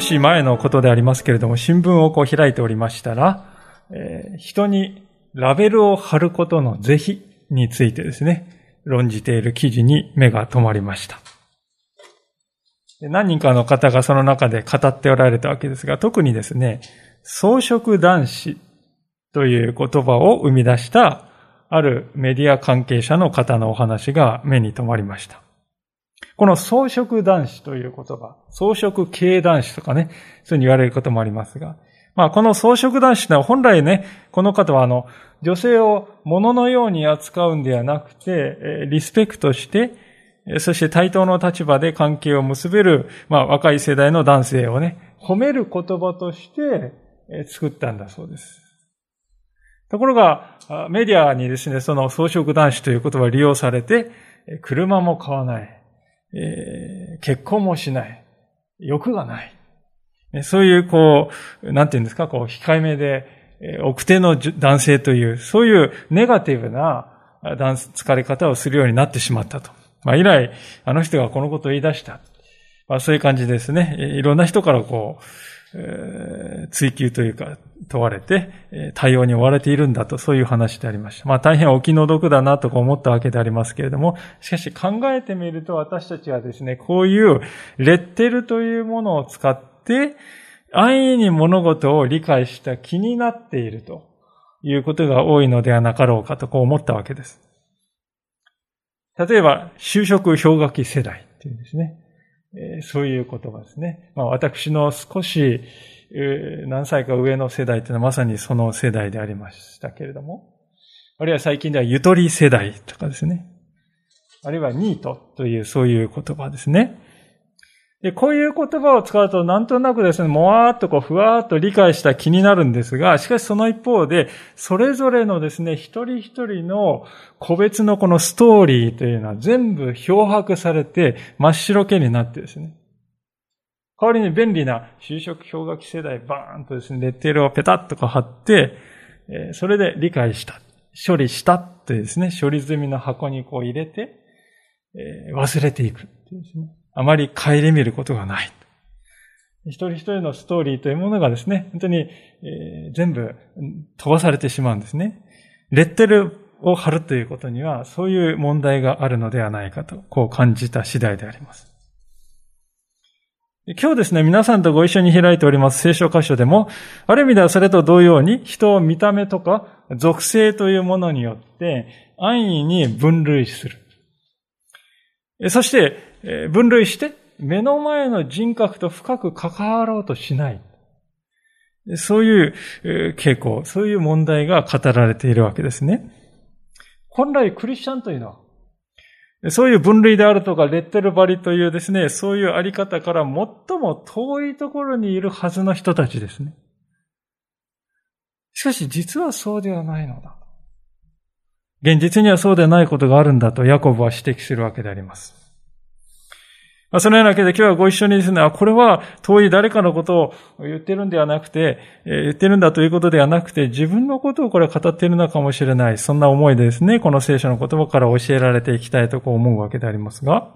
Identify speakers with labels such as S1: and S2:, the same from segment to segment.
S1: 少し前のことでありますけれども、新聞をこう開いておりましたら、えー、人にラベルを貼ることの是非についてですね、論じている記事に目が止まりました。何人かの方がその中で語っておられたわけですが、特にですね、装飾男子という言葉を生み出したあるメディア関係者の方のお話が目に留まりました。この装飾男子という言葉、装飾系男子とかね、そういうふうに言われることもありますが、まあこの装飾男子というのは本来ね、この方はあの、女性を物のように扱うんではなくて、リスペクトして、そして対等の立場で関係を結べる、まあ若い世代の男性をね、褒める言葉として作ったんだそうです。ところが、メディアにですね、その装飾男子という言葉を利用されて、車も買わない。えー、結婚もしない。欲がない。そういう、こう、なんていうんですか、こう、控えめで、奥手の男性という、そういうネガティブな疲れ方をするようになってしまったと。まあ、以来、あの人がこのことを言い出した。まあ、そういう感じですね。いろんな人からこう、追求というか問われて、対応に追われているんだと、そういう話でありました。まあ大変お気の毒だなと思ったわけでありますけれども、しかし考えてみると私たちはですね、こういうレッテルというものを使って、安易に物事を理解した気になっているということが多いのではなかろうかとこう思ったわけです。例えば、就職氷河期世代っていうんですね。そういう言葉ですね。まあ、私の少し、何歳か上の世代というのはまさにその世代でありましたけれども、あるいは最近ではゆとり世代とかですね。あるいはニートというそういう言葉ですね。で、こういう言葉を使うとなんとなくですね、もわーっとこうふわーっと理解した気になるんですが、しかしその一方で、それぞれのですね、一人一人の個別のこのストーリーというのは全部漂白されて真っ白けになってですね。代わりに便利な就職氷河期世代バーンとですね、レッテルをペタッとこう貼って、それで理解した、処理したというですね、処理済みの箱にこう入れて、忘れていくっていうですね。あまり顧みることがない。一人一人のストーリーというものがですね、本当に、えー、全部飛ばされてしまうんですね。レッテルを貼るということには、そういう問題があるのではないかと、こう感じた次第であります。今日ですね、皆さんとご一緒に開いております聖書箇所でも、ある意味ではそれと同様に、人を見た目とか属性というものによって、安易に分類する。そして、分類して、目の前の人格と深く関わろうとしない。そういう傾向、そういう問題が語られているわけですね。本来クリスチャンというのは、そういう分類であるとか、レッテル張りというですね、そういうあり方から最も遠いところにいるはずの人たちですね。しかし実はそうではないのだ。現実にはそうでないことがあるんだとヤコブは指摘するわけであります。まあ、そのようなわけで今日はご一緒にですね、これは遠い誰かのことを言ってるんではなくて、言ってるんだということではなくて、自分のことをこれ語っているのかもしれない。そんな思いでですね、この聖書の言葉から教えられていきたいとこう思うわけでありますが、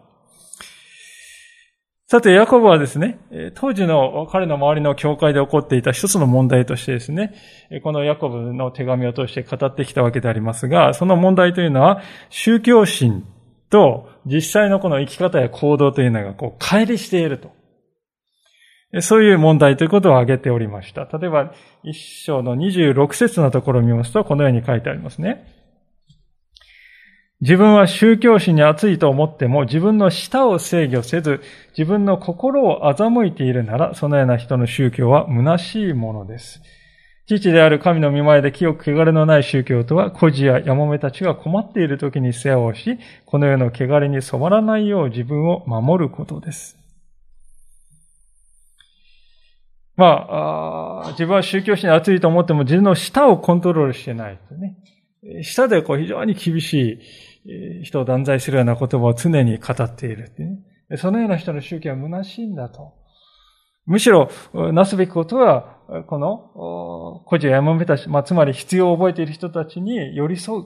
S1: さて、ヤコブはですね、当時の彼の周りの教会で起こっていた一つの問題としてですね、このヤコブの手紙を通して語ってきたわけでありますが、その問題というのは、宗教心と実際のこの生き方や行動というのがこう乖離していると。そういう問題ということを挙げておりました。例えば、一章の26節のところを見ますと、このように書いてありますね。自分は宗教心に熱いと思っても、自分の舌を制御せず、自分の心を欺いているなら、そのような人の宗教は虚しいものです。父である神の見前で清く汚れのない宗教とは、孤児やヤモメたちが困っている時に世話をし、この世の汚れに染まらないよう自分を守ることです。まあ自分は宗教心に熱いと思っても自分の舌をコントロールしてないとね。舌でこう非常に厳しい人を断罪するような言葉を常に語っているってね。そのような人の宗教は虚しいんだと。むしろ、なすべきことは、この、孤児をやまめたし、まあ、つまり必要を覚えている人たちに寄り添う。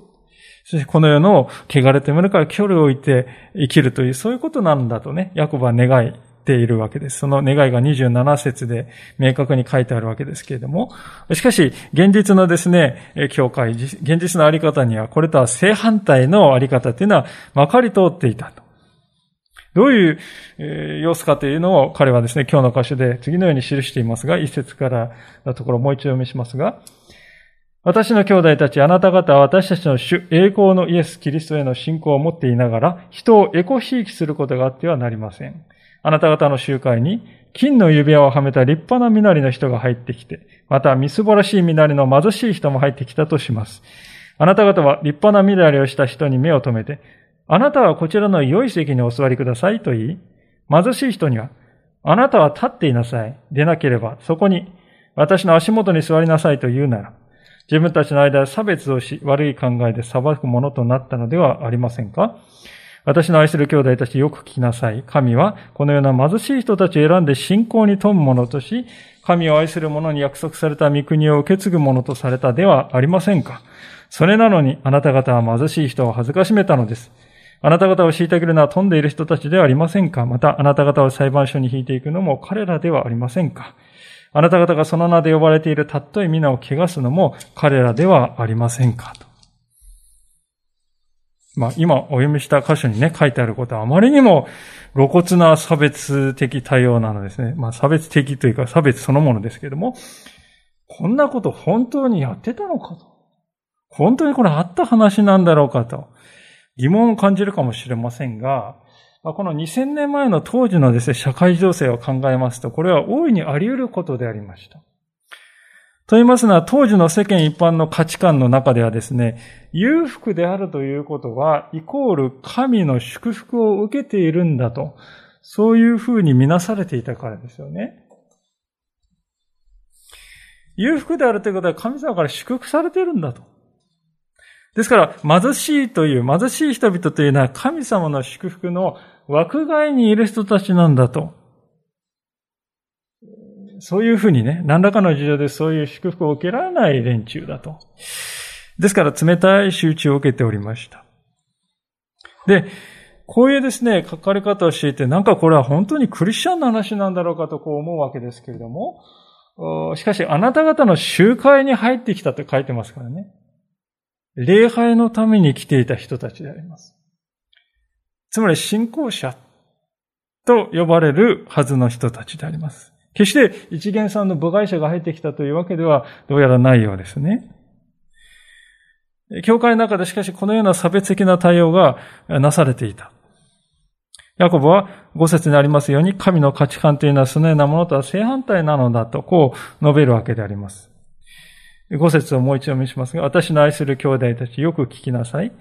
S1: そしてこの世の汚れてものから距離を置いて生きるという、そういうことなんだとね、ヤコブは願っているわけです。その願いが27節で明確に書いてあるわけですけれども、しかし、現実のですね、教会、現実のあり方には、これとは正反対のあり方っていうのは、まかり通っていたと。どういう、え様子かというのを彼はですね、今日の箇所で次のように記していますが、一節からのところもう一度読みしますが、私の兄弟たち、あなた方は私たちの主、栄光のイエス・キリストへの信仰を持っていながら、人をエコひいきすることがあってはなりません。あなた方の集会に、金の指輪をはめた立派な身なりの人が入ってきて、また、みすぼらしい身なりの貧しい人も入ってきたとします。あなた方は立派な身なりをした人に目を留めて、あなたはこちらの良い席にお座りくださいと言い、貧しい人には、あなたは立っていなさい。でなければ、そこに、私の足元に座りなさいと言うなら、自分たちの間で差別をし、悪い考えで裁くものとなったのではありませんか？私の愛する兄弟たちよく聞きなさい。神はこのような貧しい人たちを選んで信仰に富むものとし、神を愛する者に約束された御国を受け継ぐものとされたではありませんか？それなのにあなた方は貧しい人を恥ずかしめたのです。あなた方を虐げるのは富んでいる人たちではありませんか？また、あなた方を裁判所に引いていくのも彼らではありませんか？あなた方がその名で呼ばれているたっとい皆を汚すのも彼らではありませんか？と。まあ、今お読みした箇所にね、書いてあることはあまりにも露骨な差別的対応なのですね。まあ、差別的というか差別そのものですけれども、こんなこと本当にやってたのかと。本当にこれあった話なんだろうかと。疑問を感じるかもしれませんが、この2000年前の当時のですね、社会情勢を考えますと、これは大いにあり得ることでありました。と言いますのは、当時の世間一般の価値観の中ではですね、裕福であるということは、イコール神の祝福を受けているんだと、そういうふうに見なされていたからですよね。裕福であるということは神様から祝福されているんだと。ですから、貧しいという、貧しい人々というのは神様の祝福の枠外にいる人たちなんだと。そういうふうにね、何らかの事情でそういう祝福を受けられない連中だと。ですから、冷たい仕打ちを受けておりました。で、こういうですね、書かれ方をしていて、なんかこれは本当にクリスチャンの話なんだろうかとこう思うわけですけれども、しかし、あなた方の集会に入ってきたと書いてますからね。礼拝のために来ていた人たちであります。つまり信仰者と呼ばれるはずの人たちであります。決して一元さんの部外者が入ってきたというわけではどうやらないようですね。教会の中でしかしこのような差別的な対応がなされていた。ヤコブは五節にありますように神の価値観というのはそのようなものとは正反対なのだとこう述べるわけであります。五節をもう一度見しますが、私の愛する兄弟たちよく聞きなさい。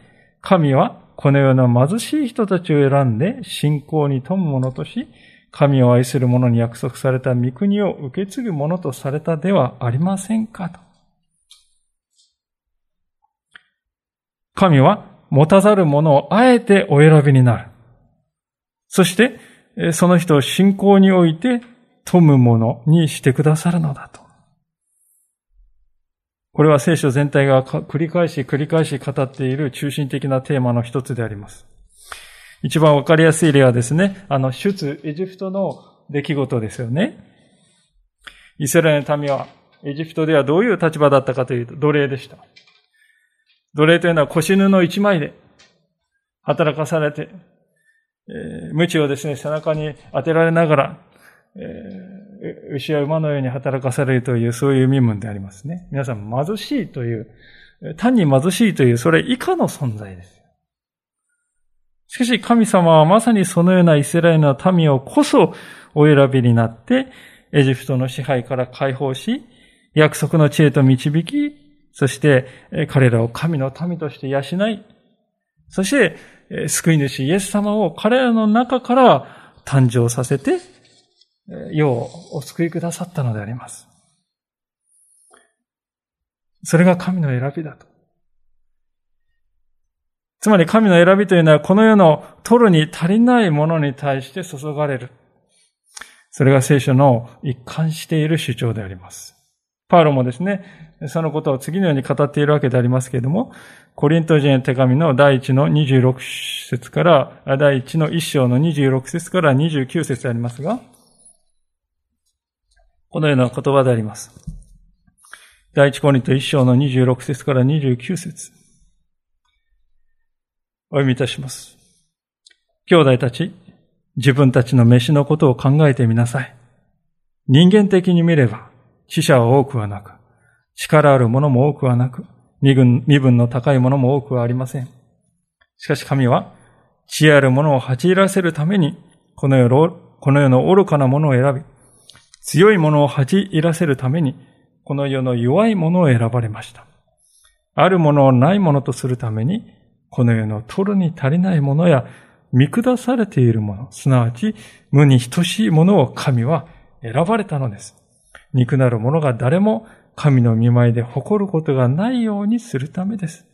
S1: 神はこのような貧しい人たちを選んで信仰に富むものとし、神を愛する者に約束された御国を受け継ぐものとされたではありませんかと。神は持たざる者をあえてお選びになる。そして、その人を信仰において富むものにしてくださるのだと。これは聖書全体が繰り返し繰り返し語っている中心的なテーマの一つであります。一番わかりやすい例はですね、あの、出エジプトの出来事ですよね。イスラエルの民はエジプトではどういう立場だったかというと奴隷でした。奴隷というのは腰布一枚で働かされて、えー、鞭をですね、背中に当てられながら、えー牛や馬のように働かされるという、そういう身分でありますね。皆さん、貧しいという、単に貧しいという、それ以下の存在です。しかし、神様はまさにそのようなイスラエルの民をこそお選びになって、エジプトの支配から解放し、約束の知恵と導き、そして彼らを神の民として養い、そして救い主イエス様を彼らの中から誕生させて世をお救いくださったのであります。それが神の選びだと。つまり神の選びというのはこの世の取るに足りないものに対して注がれる。それが聖書の一貫している主張であります。パウロもですね、そのことを次のように語っているわけでありますけれども、コリント人へ手紙の第1の26節から、第1の1章の26節から29節でありますが、このような言葉であります。第1コリント1章の26節から29節お読みいたします。兄弟たち、自分たちの飯のことを考えてみなさい。人間的に見れば、死者は多くはなく、力あるものも多くはなく、身分身分の高いものも多くはありません。しかし神は、知恵あるものを恥じらせるために、この世のこの世の愚かなものを選び、強いものを恥じらせるために、この世の弱いものを選ばれました。あるものをないものとするために、この世の取るに足りないものや、見下されているもの、すなわち無に等しいものを神は選ばれたのです。肉なるものが誰も神の見舞いで誇ることがないようにするためです。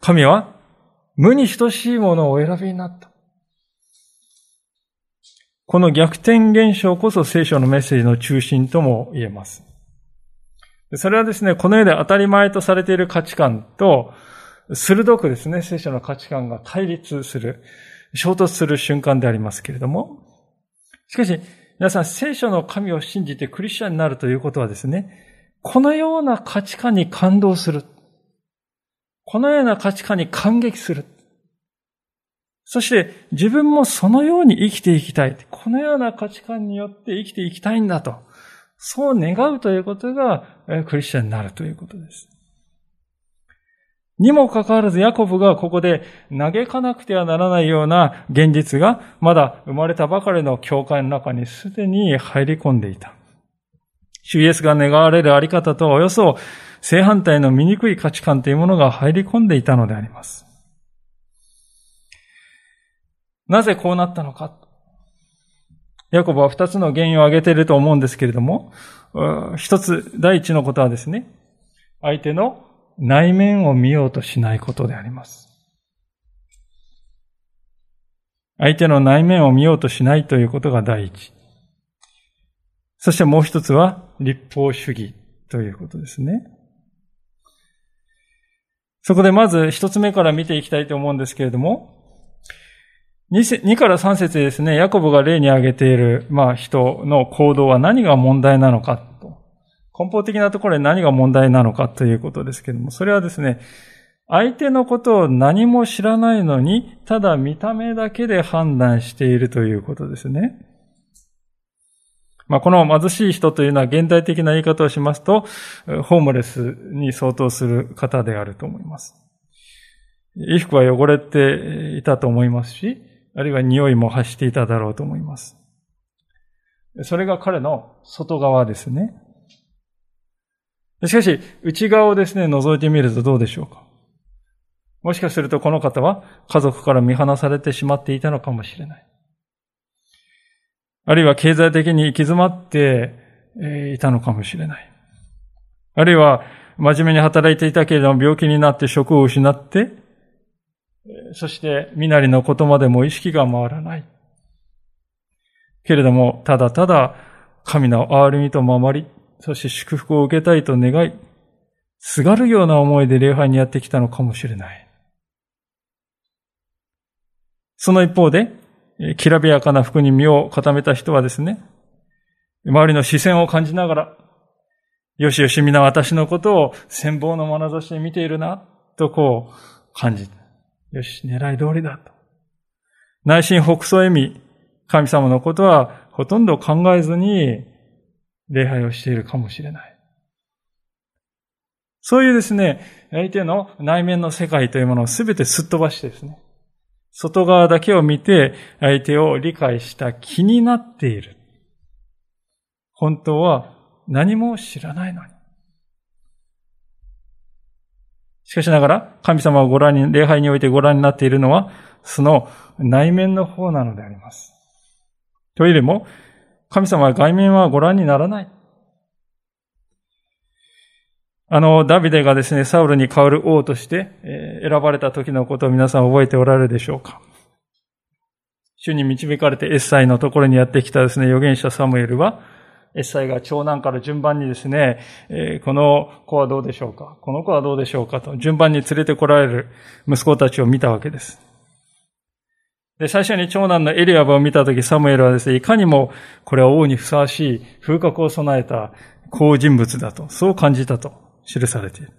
S1: 神は無に等しいものをお選びになった。この逆転現象こそ聖書のメッセージの中心とも言えます。それはですね、この世で当たり前とされている価値観と、鋭くですね、聖書の価値観が対立する、衝突する瞬間でありますけれども、しかし、皆さん、聖書の神を信じてクリスチャンになるということはですね、このような価値観に感動する。このような価値観に感激する。そして自分もそのように生きていきたい。このような価値観によって生きていきたいんだと。そう願うということがクリスチャンになるということです。にもかかわらず、ヤコブがここで嘆かなくてはならないような現実が、まだ生まれたばかりの教会の中にすでに入り込んでいた。主イエスが願われるあり方とおよそ正反対の醜い価値観というものが入り込んでいたのであります。なぜこうなったのか。ヤコブは二つの原因を挙げていると思うんですけれども、一つ、第一のことはですね、相手の内面を見ようとしないことであります。相手の内面を見ようとしないということが第一。そしてもう一つは立法主義ということですね。そこでまず一つ目から見ていきたいと思うんですけれども、2から3節ですね、ヤコブが例に挙げている、まあ人の行動は何が問題なのかと根本的なところで何が問題なのかということですけども、それはですね、相手のことを何も知らないのに、ただ見た目だけで判断しているということですね。まあ、この貧しい人というのは現代的な言い方をしますと、ホームレスに相当する方であると思います。衣服は汚れていたと思いますし、あるいは匂いも発していただろうと思います。それが彼の外側ですね。しかし、内側をですね、覗いてみるとどうでしょうか。もしかするとこの方は家族から見放されてしまっていたのかもしれない。あるいは経済的に行き詰まっていたのかもしれない。あるいは真面目に働いていたけれども病気になって職を失って、そして身なりのことまでも意識が回らない。けれども、ただただ神の憐れみと守り、そして祝福を受けたいと願い、すがるような思いで礼拝にやってきたのかもしれない。その一方で、きらびやかな服に身を固めた人はですね、周りの視線を感じながら、よしよし皆私のことを羨望の眼差しで見ているな、とこう感じたよし、狙い通りだと。内心北総笑み、神様のことはほとんど考えずに礼拝をしているかもしれない。そういうですね、相手の内面の世界というものをすべてすっ飛ばしてですね、外側だけを見て相手を理解した気になっている。本当は何も知らないのに。しかしながら、神様をご覧に、礼拝においてご覧になっているのは、その内面の方なのであります。というよりも、神様は外面はご覧にならない。あの、ダビデがですね、サウルに代わる王として、え選ばれた時のことを皆さん覚えておられるでしょうか主に導かれてエッサイのところにやってきたですね、預言者サムエルは、エッサイが長男から順番にですね、えこの子はどうでしょうか？この子はどうでしょうかと、順番に連れてこられる息子たちを見たわけです。で、最初に長男のエリアブを見たとき、サムエルはですね、いかにもこれは王にふさわしい風格を備えた好人物だと、そう感じたと記されている。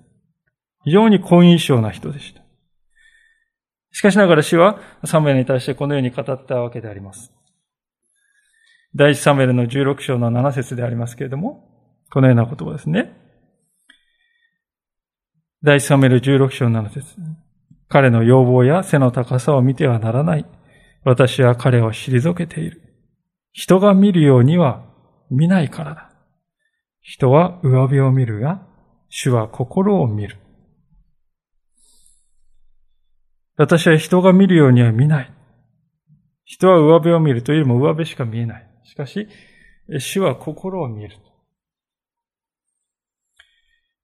S1: 非常に好印象な人でした。しかしながら主はサムエルに対してこのように語ったわけであります。第一サムエルの16章の7節でありますけれども、このような言葉ですね。第一サムエル16章の7節彼の要望や背の高さを見てはならない。私は彼を退けている。人が見るようには見ないからだ。人は上辺を見るが、主は心を見る。私は人が見るようには見ない。人は上辺を見るというよりも上辺しか見えない。しかし、主は心を見る。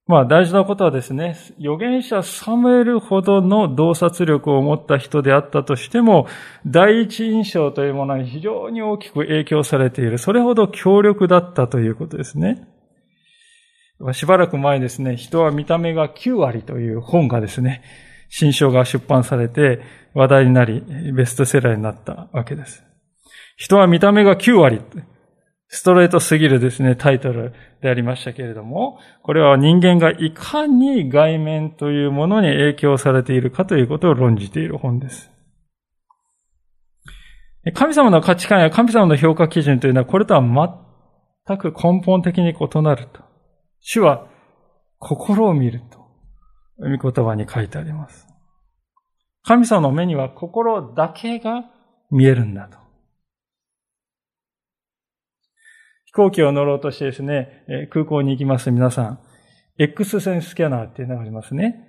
S1: まあ大事なことはですね、預言者サムエルほどの洞察力を持った人であったとしても、第一印象というものに非常に大きく影響されている。それほど強力だったということですね。しばらく前ですね、人は見た目が9割という本がですね、新書が出版されて話題になり、ベストセラーになったわけです。人は見た目が9割、ストレートすぎるですね、タイトルでありましたけれども、これは人間がいかに外面というものに影響されているかということを論じている本です。神様の価値観や神様の評価基準というのはこれとは全く根本的に異なると。主は心を見ると、御言葉に書いてあります。神様の目には心だけが見えるんだと。飛行機を乗ろうとしてですね、空港に行きます皆さん、X 線スキャナーっていうのがありますね。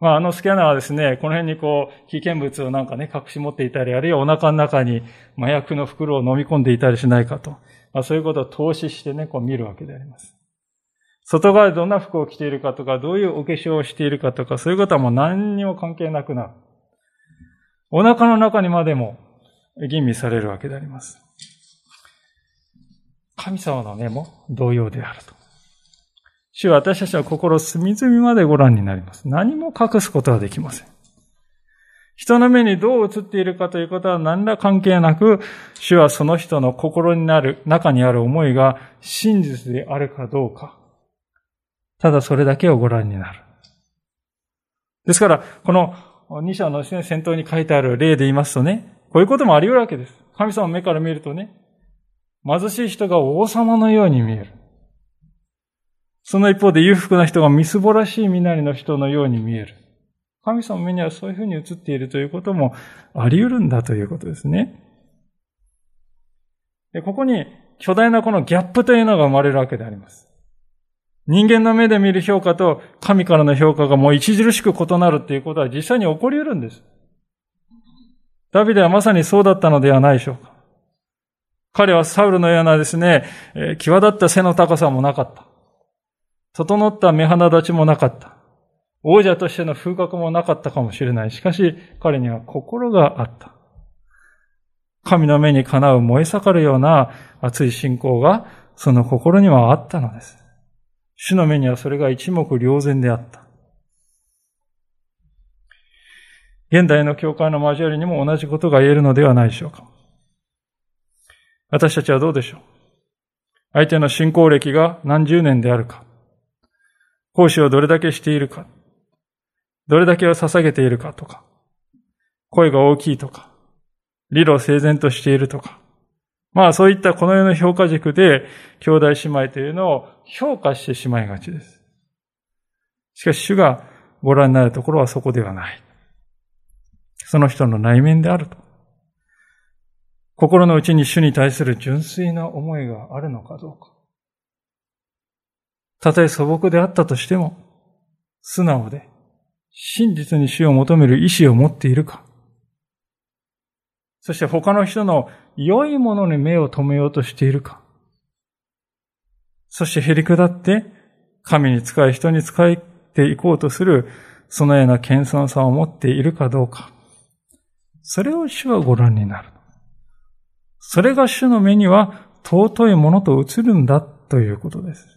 S1: まあ、あのスキャナーはですね、この辺にこう、危険物をなんかね、隠し持っていたり、あるいはお腹の中に麻薬の袋を飲み込んでいたりしないかと。まあ、そういうことを投資してね、こう見るわけであります。外側でどんな服を着ているかとか、どういうお化粧をしているかとか、そういうことはもう何にも関係なくなる。お腹の中にまでも吟味されるわけであります。神様の目も同様であると。主は私たちの心隅々までご覧になります。何も隠すことはできません。人の目にどう映っているかということは何ら関係なく、主はその人の心になる、中にある思いが真実であるかどうか、ただそれだけをご覧になる。ですから、この2章の先頭に書いてある例で言いますとね、こういうこともあり得るわけです。神様の目から見るとね、貧しい人が王様のように見える。その一方で裕福な人がみすぼらしい身なりの人のように見える。神様の目にはそういうふうに映っているということもあり得るんだということですね。でここに巨大なこのギャップというのが生まれるわけであります。人間の目で見る評価と神からの評価がもう著しく異なるっていうことは実際に起こり得るんです。ダビデはまさにそうだったのではないでしょうか。彼はサウルのようなですね、際立った背の高さもなかった。整った目鼻立ちもなかった。王者としての風格もなかったかもしれない。しかし、彼には心があった。神の目にかなう燃え盛るような熱い信仰が、その心にはあったのです。主の目にはそれが一目瞭然であった。現代の教会の交わりにも同じことが言えるのではないでしょうか。私たちはどうでしょう？相手の信仰歴が何十年であるか。奉仕をどれだけしているか。どれだけを捧げているかとか。声が大きいとか。理路整然としているとか。まあそういったこの世の評価軸で兄弟姉妹というのを評価してしまいがちです。しかし主がご覧になるところはそこではない。その人の内面であると。心の内に主に対する純粋な思いがあるのかどうか。たとえ素朴であったとしても、素直で真実に主を求める意志を持っているか。そして他の人の良いものに目を留めようとしているか。そして減り下って、神に使い人に使っていこうとする、そのような謙遜さを持っているかどうか。それを主はご覧になる。それが主の目には尊いものと映るんだということです。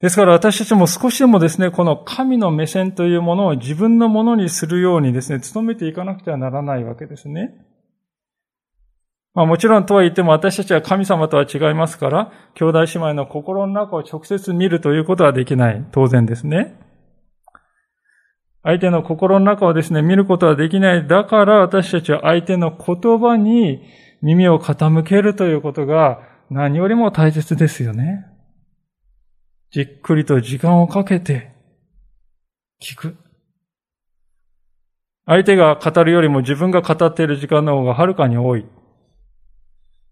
S1: ですから私たちも少しでもですね、この神の目線というものを自分のものにするようにですね、努めていかなくてはならないわけですね。まあもちろんとは言っても私たちは神様とは違いますから、兄弟姉妹の心の中を直接見るということはできない。当然ですね。相手の心の中をですね、見ることはできない。だから私たちは相手の言葉に耳を傾けるということが何よりも大切ですよね。じっくりと時間をかけて聞く。相手が語るよりも自分が語っている時間の方がはるかに多い。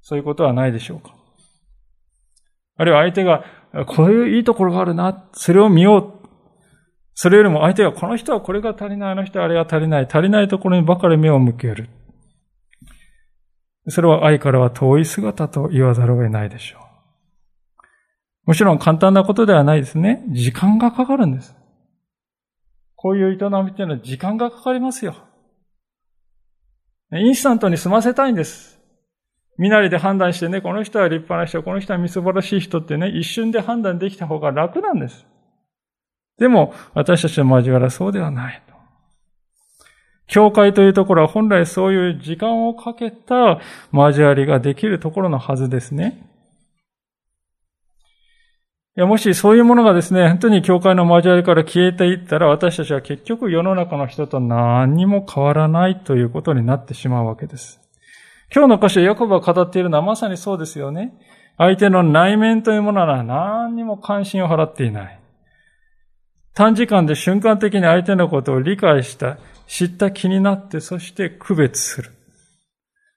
S1: そういうことはないでしょうか。あるいは相手が、こういういいところがあるな、それを見よう。それよりも相手が、この人はこれが足りない、あの人はあれが足りない、足りないところにばかり目を向ける。それは愛からは遠い姿と言わざるを得ないでしょう。もちろん簡単なことではないですね。時間がかかるんです。こういう営みっていうのは時間がかかりますよ。インスタントに済ませたいんです。身なりで判断してね、この人は立派な人、この人はみすぼらしい人ってね、一瞬で判断できた方が楽なんです。でも、私たちの交わらそうではない。教会というところは本来そういう時間をかけた交わりができるところのはずですね。いや、もしそういうものがですね、本当に教会の交わりから消えていったら、私たちは結局世の中の人と何にも変わらないということになってしまうわけです。今日の箇所、ヤコブが語っているのはまさにそうですよね。相手の内面というものは何にも関心を払っていない。短時間で瞬間的に相手のことを理解した、知った気になって、そして区別する。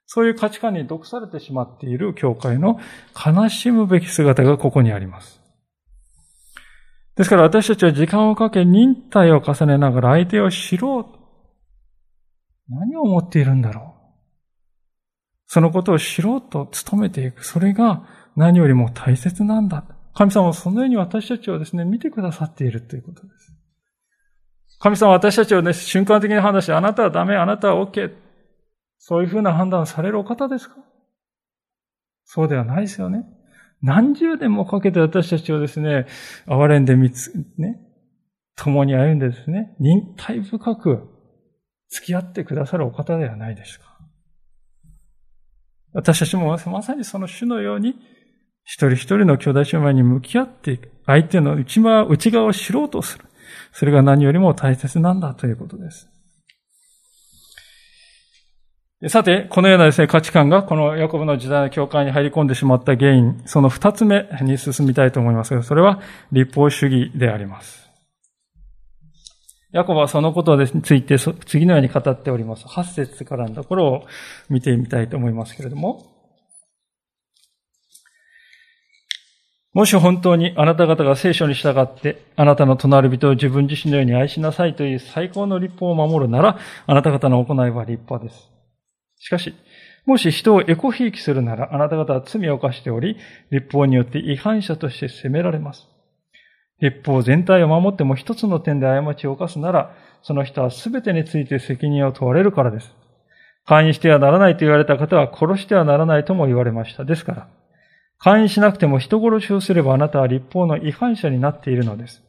S1: そういう価値観に毒されてしまっている教会の悲しむべき姿がここにあります。ですから私たちは時間をかけ忍耐を重ねながら相手を知ろう。何を思っているんだろう。そのことを知ろうと努めていく。それが何よりも大切なんだ。神様はそのように私たちをですね、見てくださっているということです。神様は私たちをね、瞬間的に判断して、あなたはダメ、あなたは OK。そういうふうな判断をされるお方ですか？そうではないですよね。何十年もかけて私たちをですね、憐れんで見つ、ね、共に歩んでですね、忍耐深く付き合ってくださるお方ではないですか？私たちもまさにその種のように、一人一人の兄弟姉妹に向き合っていく。相手の内側内側を知ろうとする。それが何よりも大切なんだということです。さて、このようなですね、価値観がこのヤコブの時代の教会に入り込んでしまった原因、その二つ目に進みたいと思いますが、それは立法主義であります。ヤコブはそのことについて次のように語っております。八節からのところを見てみたいと思いますけれども、もし本当にあなた方が聖書に従って、あなたの隣人を自分自身のように愛しなさいという最高の立法を守るなら、あなた方の行いは立派です。しかし、もし人をエコひいきするなら、あなた方は罪を犯しており、立法によって違反者として責められます。立法全体を守っても一つの点で過ちを犯すなら、その人は全てについて責任を問われるからです。会員してはならないと言われた方は殺してはならないとも言われました。ですから、会員しなくても人殺しをすればあなたは立法の違反者になっているのです。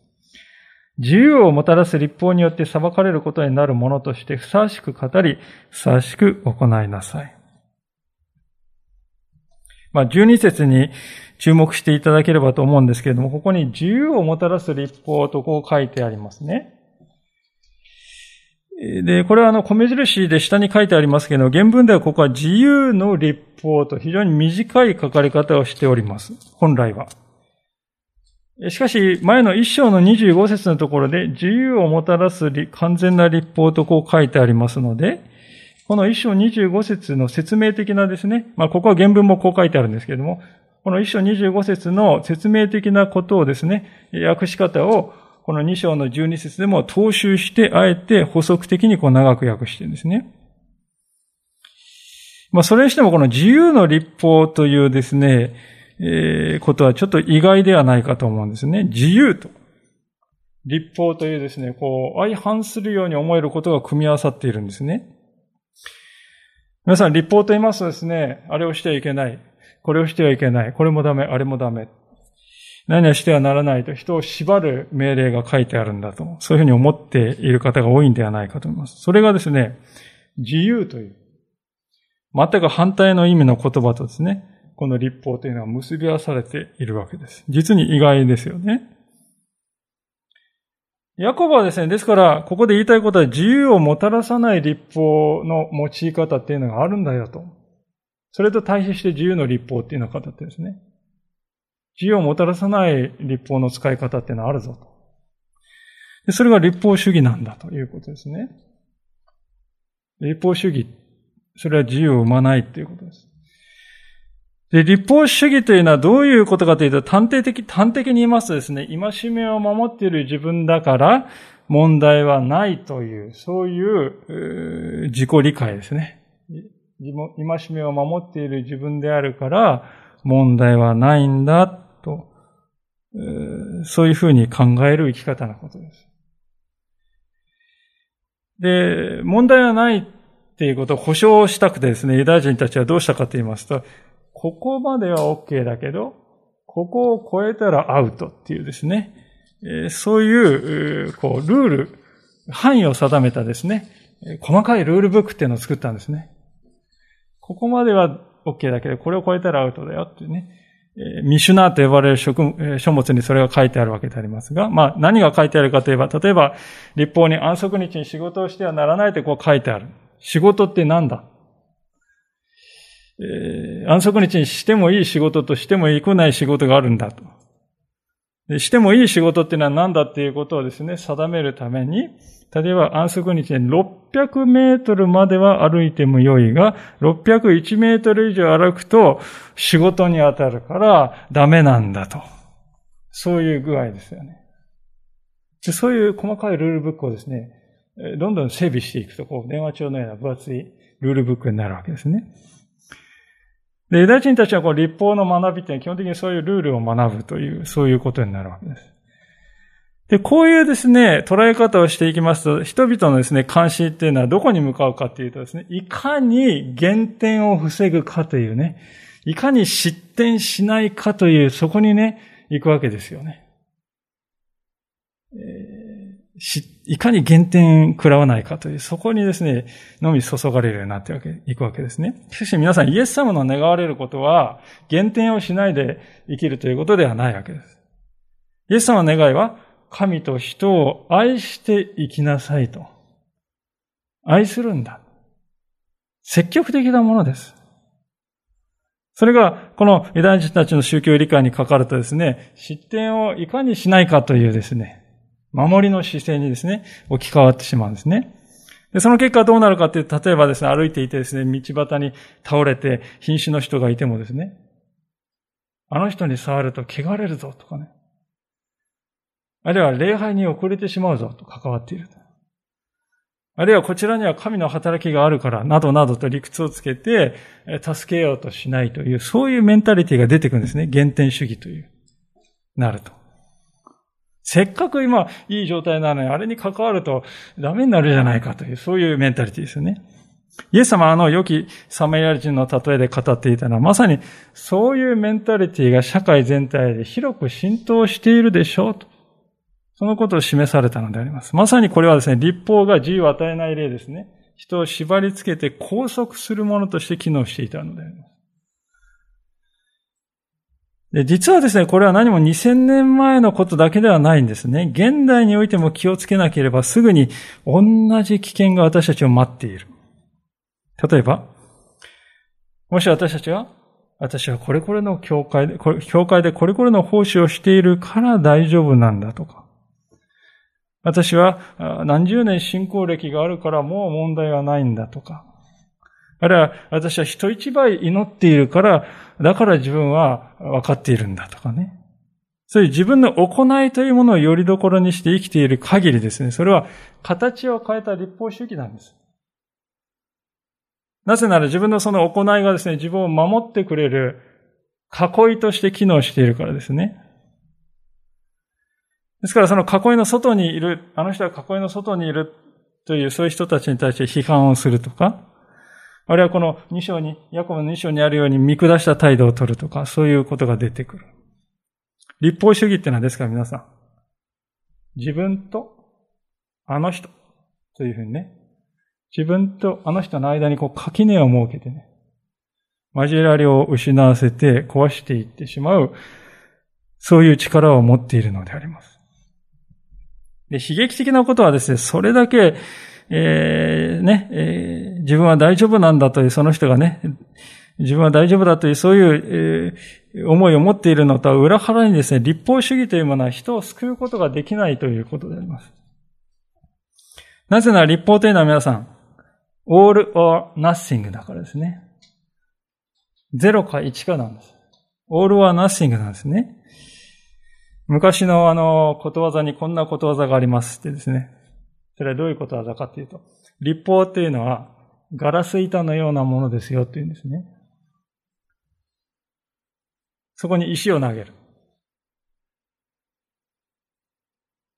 S1: 自由をもたらす立法によって裁かれることになるものとしてふさわしく語り、ふさわしく行いなさい。まあ、12節に注目していただければと思うんですけれども、ここに自由をもたらす立法とこう書いてありますね。で、これはあの、米印で下に書いてありますけど、原文ではここは自由の立法と非常に短い書かれ方をしております。本来は。しかし、前の一章の25節のところで、自由をもたらす完全な立法とこう書いてありますので、この一章25節の説明的なですね、まあ、ここは原文もこう書いてあるんですけれども、この一章25節の説明的なことをですね、訳し方を、この2章の12節でも踏襲して、あえて補足的にこう長く訳してるんですね。まあ、それにしてもこの自由の立法というですね、えー、ことはちょっと意外ではないかと思うんですね。自由と。立法というですね、こう、相反するように思えることが組み合わさっているんですね。皆さん、立法と言いますとですね、あれをしてはいけない。これをしてはいけない。これもダメ、あれもダメ。何々してはならないと人を縛る命令が書いてあるんだと。そういうふうに思っている方が多いんではないかと思います。それがですね、自由という、全く反対の意味の言葉とですね、この立法というのは結び合わされているわけです。実に意外ですよね。ヤコブはですね、ですから、ここで言いたいことは自由をもたらさない立法の用い方っていうのがあるんだよと。それと対比して自由の立法っていうのを語ってですね。自由をもたらさない立法の使い方っていうのはあるぞと。でそれが立法主義なんだということですね。立法主義、それは自由を生まないということです。で、立法主義というのはどういうことかというと、端的的、端的に言いますとですね、戒めを守っている自分だから問題はないという、そういう自己理解ですね。戒めを守っている自分であるから問題はないんだ、そういうふうに考える生き方のことです。で、問題はないっていうことを保証したくてですね、ユダヤ人たちはどうしたかと言いますと、ここまでは OK だけど、ここを超えたらアウトっていうですね、そういう、こう、ルール、範囲を定めたですね、細かいルールブックっていうのを作ったんですね。ここまでは OK だけど、これを超えたらアウトだよっていうね。えミシュナーと呼ばれる書物にそれが書いてあるわけでありますが、まあ何が書いてあるかといえば、例えば立法に安息日に仕事をしてはならないってこう書いてある。仕事って何だ？えー、安息日にしてもいい仕事としてもいくない仕事があるんだと。でしてもいい仕事っていうのは何だっていうことをですね、定めるために、例えば安息日に600メートルまでは歩いても良いが、601メートル以上歩くと仕事に当たるからダメなんだと。そういう具合ですよね。そういう細かいルールブックをですね、どんどん整備していくと、こう、電話帳のような分厚いルールブックになるわけですね。で、ユダヤ人たちはこう立法の学びって基本的にそういうルールを学ぶという、そういうことになるわけです。で、こういうですね、捉え方をしていきますと、人々のですね、関心っていうのはどこに向かうかっていうとですね、いかに減点を防ぐかというね、いかに失点しないかという、そこにね、行くわけですよね。えー、しいかに減点食らわないかという、そこにですね、のみ注がれるようになっていくわけですね。しかし皆さん、イエス様の願われることは、減点をしないで生きるということではないわけです。イエス様の願いは、神と人を愛して生きなさいと。愛するんだ。積極的なものです。それが、このユダヤ人たちの宗教理解にかかるとですね、失点をいかにしないかというですね、守りの姿勢にですね、置き換わってしまうんですね。で、その結果どうなるかっていうと、例えばですね、歩いていてですね、道端に倒れて瀕死の人がいてもですね、あの人に触ると汚れるぞとかね。あるいは礼拝に遅れてしまうぞと関わっている。あるいはこちらには神の働きがあるから、などなどと理屈をつけて、助けようとしないという、そういうメンタリティが出てくるんですね。原点主義という、なると。せっかく今いい状態なのに、あれに関わるとダメになるじゃないかという、そういうメンタリティですよね。イエス様あの良きサマリア人の例えで語っていたのは、まさにそういうメンタリティが社会全体で広く浸透しているでしょうと。そのことを示されたのであります。まさにこれはですね、立法が自由を与えない例ですね。人を縛り付けて拘束するものとして機能していたのであります。で実はですね、これは何も2000年前のことだけではないんですね。現代においても気をつけなければすぐに同じ危険が私たちを待っている。例えば、もし私たちが、私はこれこれの教会で、教会でこれこれの奉仕をしているから大丈夫なんだとか、私は何十年信仰歴があるからもう問題はないんだとか、あるいは私は人一倍祈っているから、だから自分は分かっているんだとかね。そういう自分の行いというものをよりどころにして生きている限りですね、それは形を変えた立法主義なんです。なぜなら自分のその行いがですね、自分を守ってくれる囲いとして機能しているからですね。ですからその囲いの外にいる、あの人は囲いの外にいるというそういう人たちに対して批判をするとか、あるいはこの2章に、ヤコブの2章にあるように見下した態度を取るとか、そういうことが出てくる。立法主義ってのはですから皆さん、自分とあの人というふうにね、自分とあの人の間にこう垣根を設けてね、交わりを失わせて壊していってしまう、そういう力を持っているのであります。で、悲劇的なことはですね、それだけ、えー、ね、えー、自分は大丈夫なんだというその人がね、自分は大丈夫だというそういう、えー、思いを持っているのとは裏腹にですね、立法主義というものは人を救うことができないということであります。なぜなら立法というのは皆さん、all or nothing だからですね。0か1かなんです。all or nothing なんですね。昔のあの、ことわざにこんなことわざがありますってですね。それはどういうことわざかっていうと、立法っていうのはガラス板のようなものですよっていうんですね。そこに石を投げる。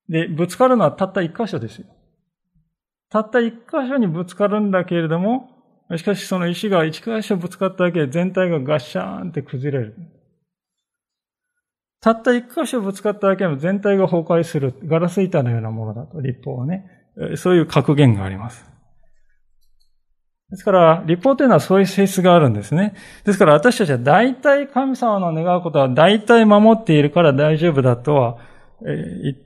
S1: で、ぶつかるのはたった一箇所ですよ。たった一箇所にぶつかるんだけれども、しかしその石が一箇所ぶつかっただけで全体がガッシャーンって崩れる。たった一箇所ぶつかっただけでも全体が崩壊する。ガラス板のようなものだと、立法はね。そういう格言があります。ですから、立法というのはそういう性質があるんですね。ですから私たちは大体神様の願うことは大体守っているから大丈夫だとは、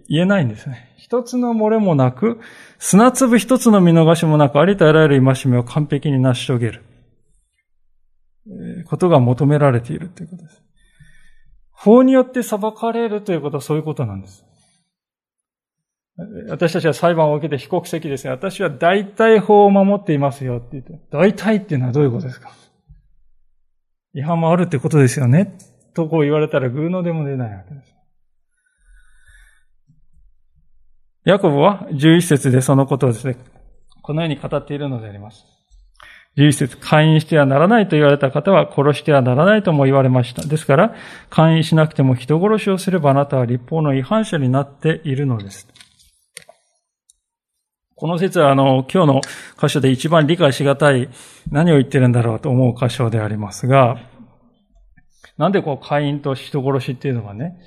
S1: 言えないんですね。一つの漏れもなく、砂粒一つの見逃しもなく、ありとあらゆる戒めを完璧に成し遂げる。ことが求められているということです。法によって裁かれるということはそういうことなんです。私たちは裁判を受けて被告席ですね。私は大体法を守っていますよって言って、大体っていうのはどういうことですか？違反もあるってことですよね？とこう言われたら偶のでも出ないわけです。ヤコブは11節でそのことをですね、このように語っているのであります。11節会員してはならないと言われた方は殺してはならないとも言われました。ですから、会員しなくても人殺しをすればあなたは立法の違反者になっているのです。この説は、あの、今日の箇所で一番理解しがたい、何を言ってるんだろうと思う箇所でありますが、なんでこう、会員と人殺しっていうのがね、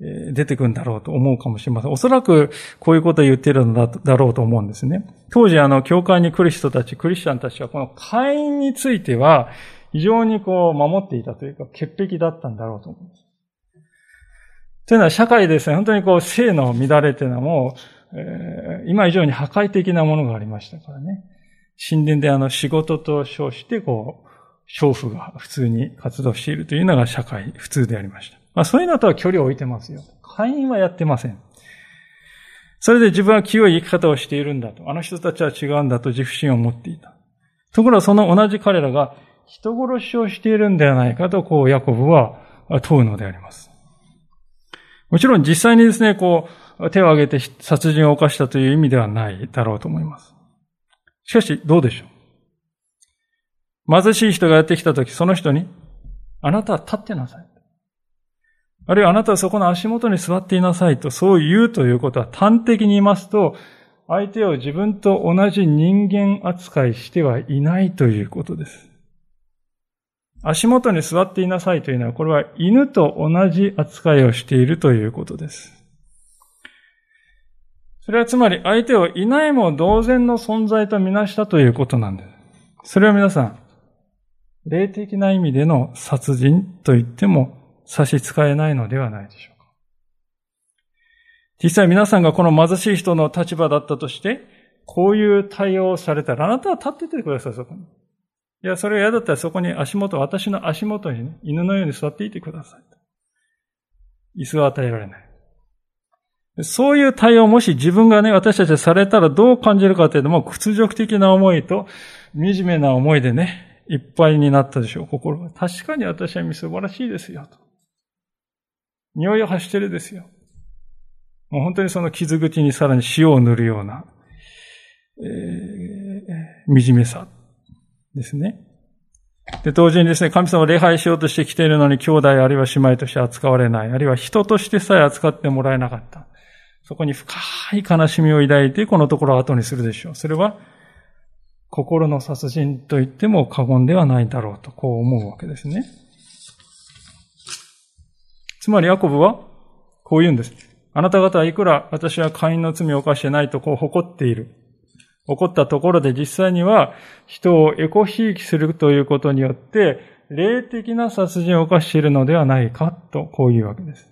S1: 出てくるんだろうと思うかもしれません。おそらくこういうことを言ってるのだだろうと思うんですね。当時あの、教会に来る人たち、クリスチャンたちはこの会員については非常にこう守っていたというか、潔癖だったんだろうと思います。というのは社会ですね、本当にこう性の乱れというのはもう、えー、今以上に破壊的なものがありましたからね。神殿であの仕事と称してこう、娼婦が普通に活動しているというのが社会、普通でありました。まあそういうのとは距離を置いてますよ。会員はやってません。それで自分は清い生き方をしているんだと。あの人たちは違うんだと自負心を持っていた。ところがその同じ彼らが人殺しをしているんではないかと、こう、ヤコブは問うのであります。もちろん実際にですね、こう、手を挙げて殺人を犯したという意味ではないだろうと思います。しかし、どうでしょう貧しい人がやってきたとき、その人に、あなたは立ってなさい。あるいはあなたはそこの足元に座っていなさいと、そう言うということは端的に言いますと、相手を自分と同じ人間扱いしてはいないということです。足元に座っていなさいというのは、これは犬と同じ扱いをしているということです。それはつまり相手をいないも同然の存在とみなしたということなんです。それは皆さん、霊的な意味での殺人と言っても差し支えないのではないでしょうか。実際皆さんがこの貧しい人の立場だったとして、こういう対応をされたら、あなたは立っててください、そこに。いや、それが嫌だったらそこに足元、私の足元にね、犬のように座っていてください。椅子は与えられない。そういう対応をもし自分がね、私たちされたらどう感じるかというともう、屈辱的な思いと惨めな思いでね、いっぱいになったでしょう、心が。確かに私は素晴らしいですよ、と。匂いを発してるですよ。もう本当にその傷口にさらに塩を塗るような、えー、惨めさですね。で、同時にですね、神様を礼拝しようとして来ているのに兄弟あるいは姉妹として扱われない、あるいは人としてさえ扱ってもらえなかった。そこに深い悲しみを抱いて、このところを後にするでしょう。それは、心の殺人と言っても過言ではないだろうと、こう思うわけですね。つまり、ヤコブは、こう言うんです。あなた方はいくら私は会員の罪を犯してないとこう誇っている。起こったところで実際には人をエコひいきするということによって、霊的な殺人を犯しているのではないかと、こういうわけです。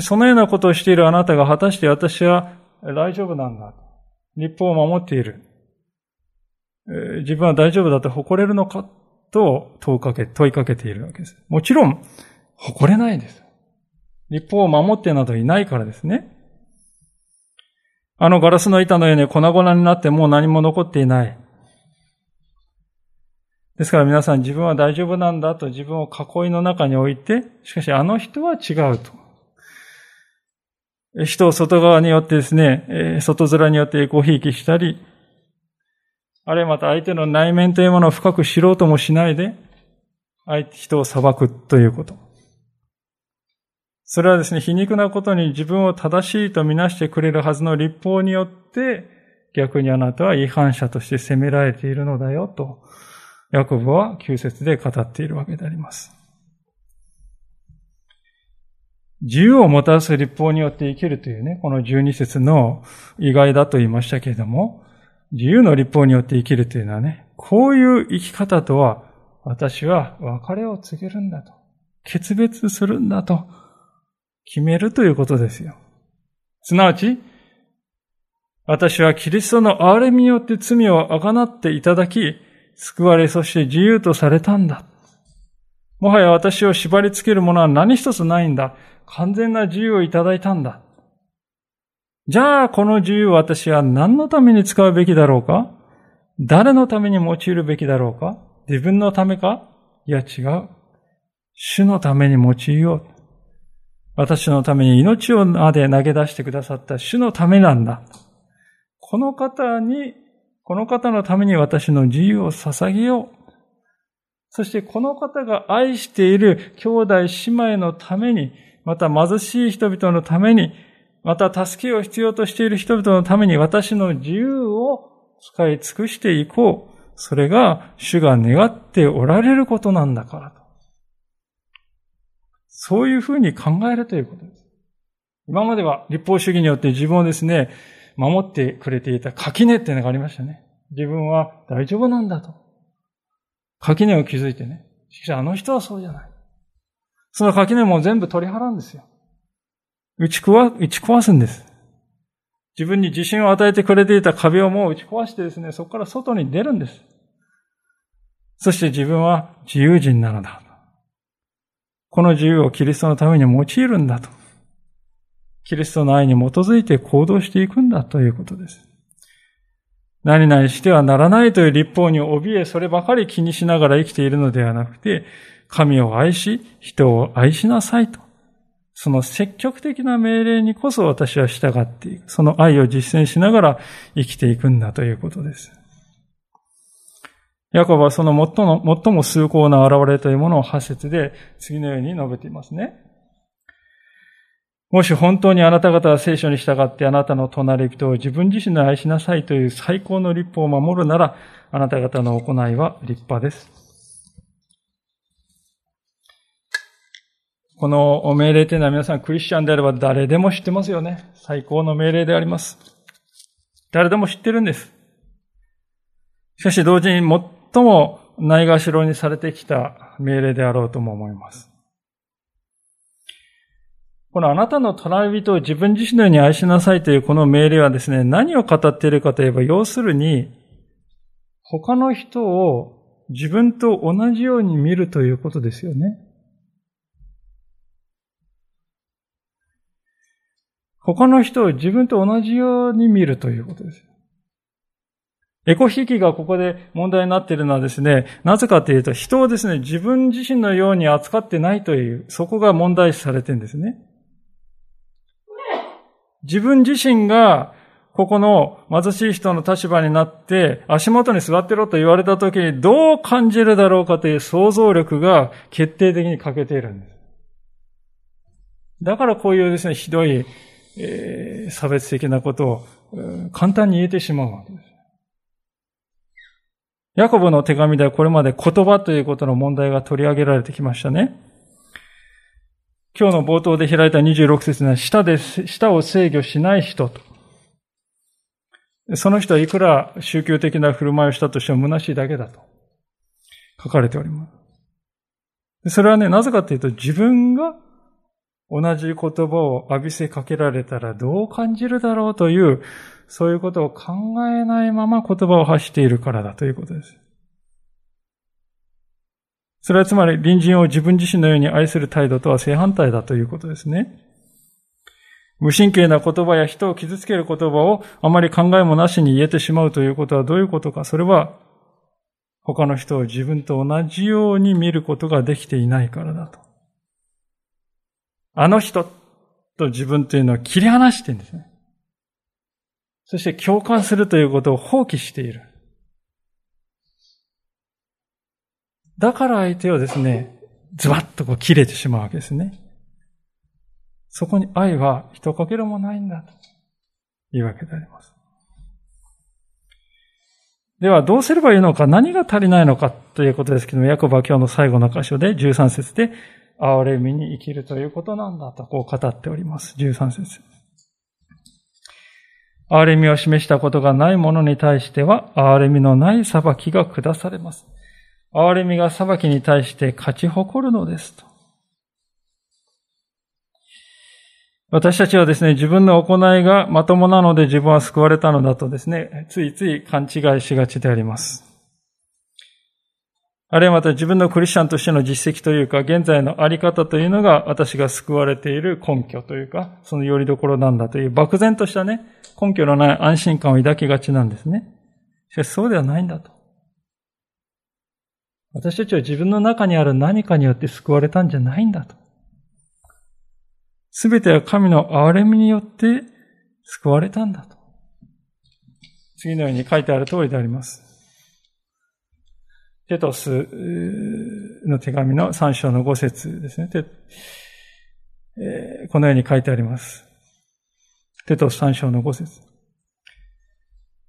S1: そのようなことをしているあなたが果たして私は大丈夫なんだ。立法を守っている。自分は大丈夫だと誇れるのかと問いかけ、問いかけているわけです。もちろん、誇れないです。立法を守ってなどいないからですね。あのガラスの板のように粉々になってもう何も残っていない。ですから皆さん自分は大丈夫なんだと自分を囲いの中に置いて、しかしあの人は違うと。人を外側によってですね、外面によってごひいきしたり、あるいはまた相手の内面というものを深く知ろうともしないで、相手、人を裁くということ。それはですね、皮肉なことに自分を正しいとみなしてくれるはずの立法によって、逆にあなたは違反者として責められているのだよと、ヤコブは旧説で語っているわけであります。自由をもたらす立法によって生きるというね、この十二節の意外だと言いましたけれども、自由の立法によって生きるというのはね、こういう生き方とは、私は別れを告げるんだと。決別するんだと。決めるということですよ。すなわち、私はキリストの憐れみによって罪をあがなっていただき、救われ、そして自由とされたんだ。もはや私を縛り付けるものは何一つないんだ。完全な自由をいただいたんだ。じゃあ、この自由を私は何のために使うべきだろうか？誰のために用いるべきだろうか？自分のためか？いや違う。主のために用いよう。私のために命をまで投げ出してくださった主のためなんだ。この方に、この方のために私の自由を捧げよう。そしてこの方が愛している兄弟姉妹のために、また貧しい人々のために、また助けを必要としている人々のために私の自由を使い尽くしていこう。それが主が願っておられることなんだから。そういうふうに考えるということです。今までは立法主義によって自分をですね、守ってくれていた垣根っていうのがありましたね。自分は大丈夫なんだと。垣根を築いてね。しかしあの人はそうじゃない。その垣根も全部取り払うんですよ。打ち壊、打ち壊すんです。自分に自信を与えてくれていた壁をもう打ち壊してですね、そこから外に出るんです。そして自分は自由人なのだ。この自由をキリストのために用いるんだと。キリストの愛に基づいて行動していくんだということです。何々してはならないという立法に怯え、そればかり気にしながら生きているのではなくて、神を愛し、人を愛しなさいと。その積極的な命令にこそ私は従っていく。その愛を実践しながら生きていくんだということです。ヤコブはその最も、最も崇高な現れというものを発節で次のように述べていますね。もし本当にあなた方は聖書に従ってあなたの隣人を自分自身の愛しなさいという最高の立法を守るなら、あなた方の行いは立派です。この命令というのは皆さんクリスチャンであれば誰でも知ってますよね。最高の命令であります。誰でも知ってるんです。しかし同時に最もないがしろにされてきた命令であろうとも思います。このあなたの隣人を自分自身のように愛しなさいというこの命令はですね、何を語っているかといえば、要するに、他の人を自分と同じように見るということですよね。他の人を自分と同じように見るということです。エコひきがここで問題になっているのはですね、なぜかというと、人をですね、自分自身のように扱ってないという、そこが問題視されてるんですね。自分自身がここの貧しい人の立場になって足元に座ってろと言われた時にどう感じるだろうかという想像力が決定的に欠けているんです。だからこういうですね、ひどい、えー、差別的なことを、簡単に言えてしまうわけです。ヤコブの手紙ではこれまで言葉ということの問題が取り上げられてきましたね。今日の冒頭で開いた26節には、舌で、舌を制御しない人と。その人はいくら宗教的な振る舞いをしたとしても虚しいだけだと書かれております。それはね、なぜかというと自分が同じ言葉を浴びせかけられたらどう感じるだろうという、そういうことを考えないまま言葉を発しているからだということです。それはつまり隣人を自分自身のように愛する態度とは正反対だということですね。無神経な言葉や人を傷つける言葉をあまり考えもなしに言えてしまうということはどういうことか。それは他の人を自分と同じように見ることができていないからだと。あの人と自分というのを切り離してるんですね。そして共感するということを放棄している。だから相手をですね、ズバッとこう切れてしまうわけですね。そこに愛は一かけらもないんだというわけであります。では、どうすればいいのか、何が足りないのかということですけども、ヤコブは今日の最後の箇所で13節で、憐れみに生きるということなんだとこう語っております。13節憐れみを示したことがない者に対しては、憐れみのない裁きが下されます。憐れみが裁きに対して勝ち誇るのですと。私たちはですね、自分の行いがまともなので自分は救われたのだとですね、ついつい勘違いしがちであります。あるいはまた自分のクリスチャンとしての実績というか、現在のあり方というのが私が救われている根拠というか、その拠り所なんだという漠然としたね、根拠のない安心感を抱きがちなんですね。しかしそうではないんだと。私たちは自分の中にある何かによって救われたんじゃないんだと。すべては神の憐れみによって救われたんだと。次のように書いてある通りであります。テトスの手紙の3章の5節ですね。このように書いてあります。テトス3章の5節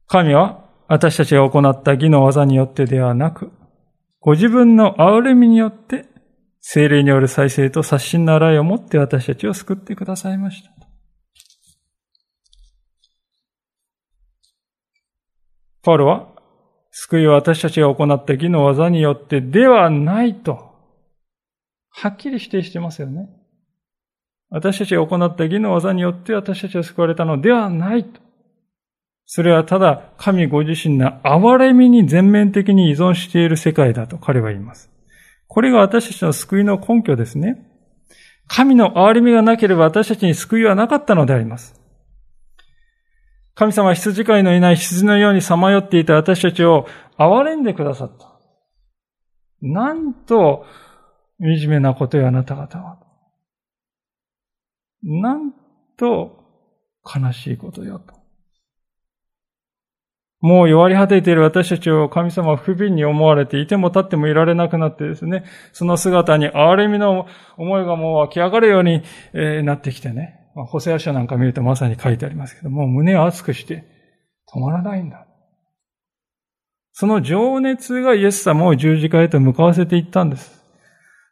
S1: 神は私たちが行った義の技によってではなく、ご自分の憐れみによって、精霊による再生と刷新の洗いをもって私たちを救ってくださいました。パウロは救いは私たちが行った義の技によってではないと、はっきり否定してますよね。私たちが行った義の技によって私たちは救われたのではないと。それはただ神ご自身の憐れみに全面的に依存している世界だと彼は言います。これが私たちの救いの根拠ですね。神の憐れみがなければ私たちに救いはなかったのであります。神様は羊飼いのいない羊のようにさまよっていた私たちを憐れんでくださった。なんと、惨めなことよ、あなた方は。なんと、悲しいことよ、と。もう弱り果てている私たちを神様は不憫に思われていても立ってもいられなくなってですね、その姿に憐れみの思いがもう湧き上がるようになってきてね。まあ、補正書なんか見るとまさに書いてありますけども、胸を熱くして止まらないんだ。その情熱がイエス様を十字架へと向かわせていったんです。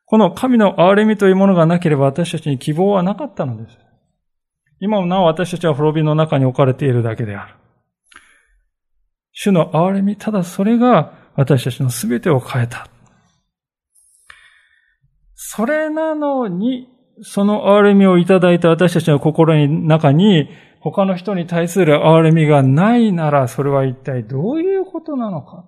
S1: この神の憐れみというものがなければ私たちに希望はなかったのです。今もなお私たちは滅びの中に置かれているだけである。主の憐れみ、ただそれが私たちの全てを変えた。それなのに、その憐れみをいただいた私たちの心の中に、他の人に対する憐れみがないなら、それは一体どういうことなのか。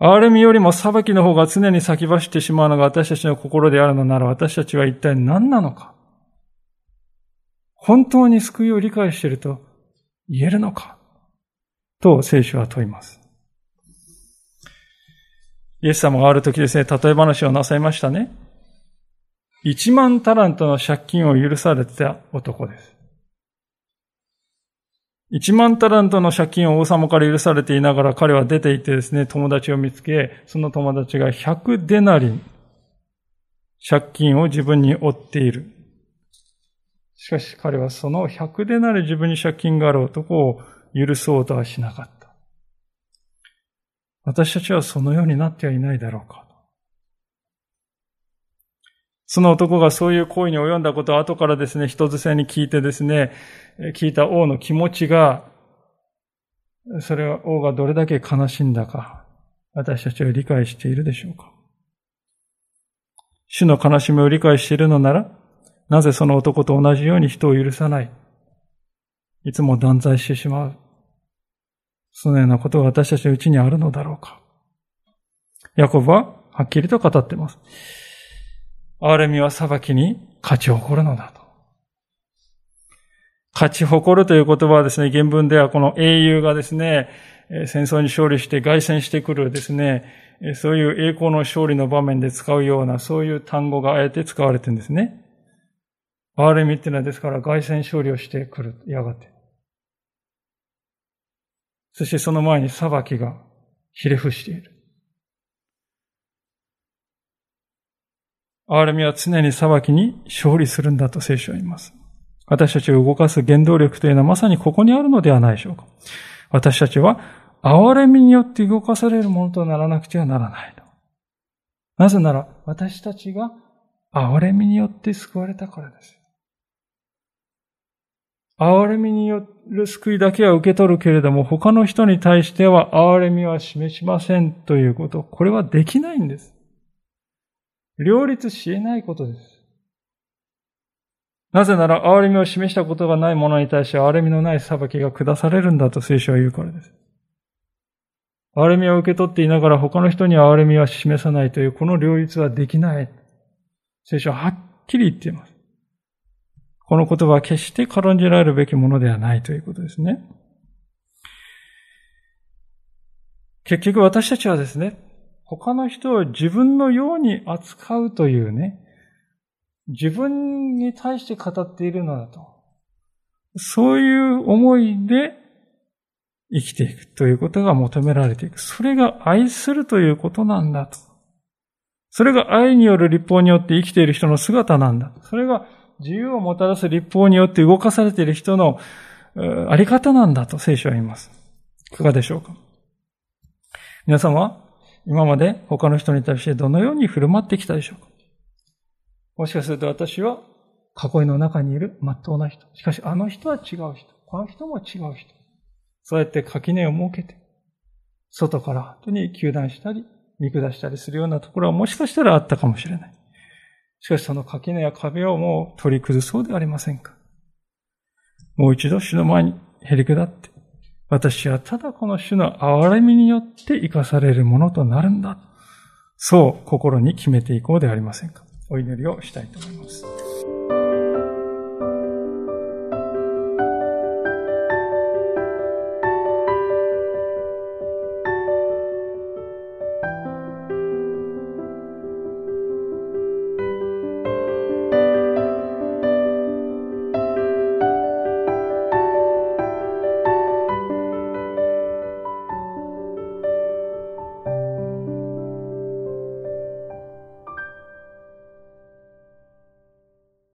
S1: 憐れみよりも裁きの方が常に先走ってしまうのが私たちの心であるのなら、私たちは一体何なのか。本当に救いを理解していると言えるのか。と聖書は問います。イエス様がある時ですね、例え話をなさいましたね。一万タラントの借金を許されてた男です。1万タラントの借金を王様から許されていながら彼は出て行ってですね、友達を見つけ、その友達が100デナリン借金を自分に負っている。しかし彼はその100デナリ自分に借金がある男を許そうとはしなかった。私たちはそのようになってはいないだろうか。その男がそういう行為に及んだことを後からですね、人づせに聞いてですね、聞いた王の気持ちが、それは王がどれだけ悲しんだか、私たちは理解しているでしょうか。主の悲しみを理解しているのなら、なぜその男と同じように人を許さない？いつも断罪してしまう。そのようなことが私たちのうちにあるのだろうか。ヤコブははっきりと語っています。憐れみは裁きに勝ち誇るのだと。勝ち誇るという言葉はですね、原文ではこの英雄がですね、戦争に勝利して凱旋してくるですね、そういう栄光の勝利の場面で使うような、そういう単語があえて使われてるんですね。憐れみっていうのはですから凱旋勝利をしてくる、やがて。そしてその前に裁きがひれ伏している。憐れみは常に裁きに勝利するんだと聖書は言います。私たちを動かす原動力というのはまさにここにあるのではないでしょうか。私たちは憐れみによって動かされるものとならなくてはならないと。なぜなら私たちが憐れみによって救われたからです。憐れみによる救いだけは受け取るけれども、他の人に対しては憐れみは示しませんということ、これはできないんです。両立し得ないことです。なぜなら、憐れみを示したことがない者に対して憐れみのない裁きが下されるんだと聖書は言うからです。憐れみを受け取っていながら他の人に憐れみは示さないという、この両立はできない。聖書ははっきり言っています。この言葉は決して軽んじられるべきものではないということですね。結局私たちはですね、他の人を自分のように扱うというね、自分に対して語っているのだと。そういう思いで生きていくということが求められていく。それが愛するということなんだと。それが愛による立法によって生きている人の姿なんだ。それが自由をもたらす立法によって動かされている人のあり方なんだと聖書は言います。いかがでしょうか？皆さんは今まで他の人に対してどのように振る舞ってきたでしょうか？もしかすると私は囲いの中にいる真っ当な人。しかしあの人は違う人。この人も違う人。そうやって垣根を設けて、外から本当に求断したり、見下したりするようなところはもしかしたらあったかもしれない。しかしその垣根や壁をもう取り崩そうではありませんか？もう一度主の前にへり下って、私はただこの主の憐れみによって生かされるものとなるんだ。そう心に決めていこうではありませんか。お祈りをしたいと思います。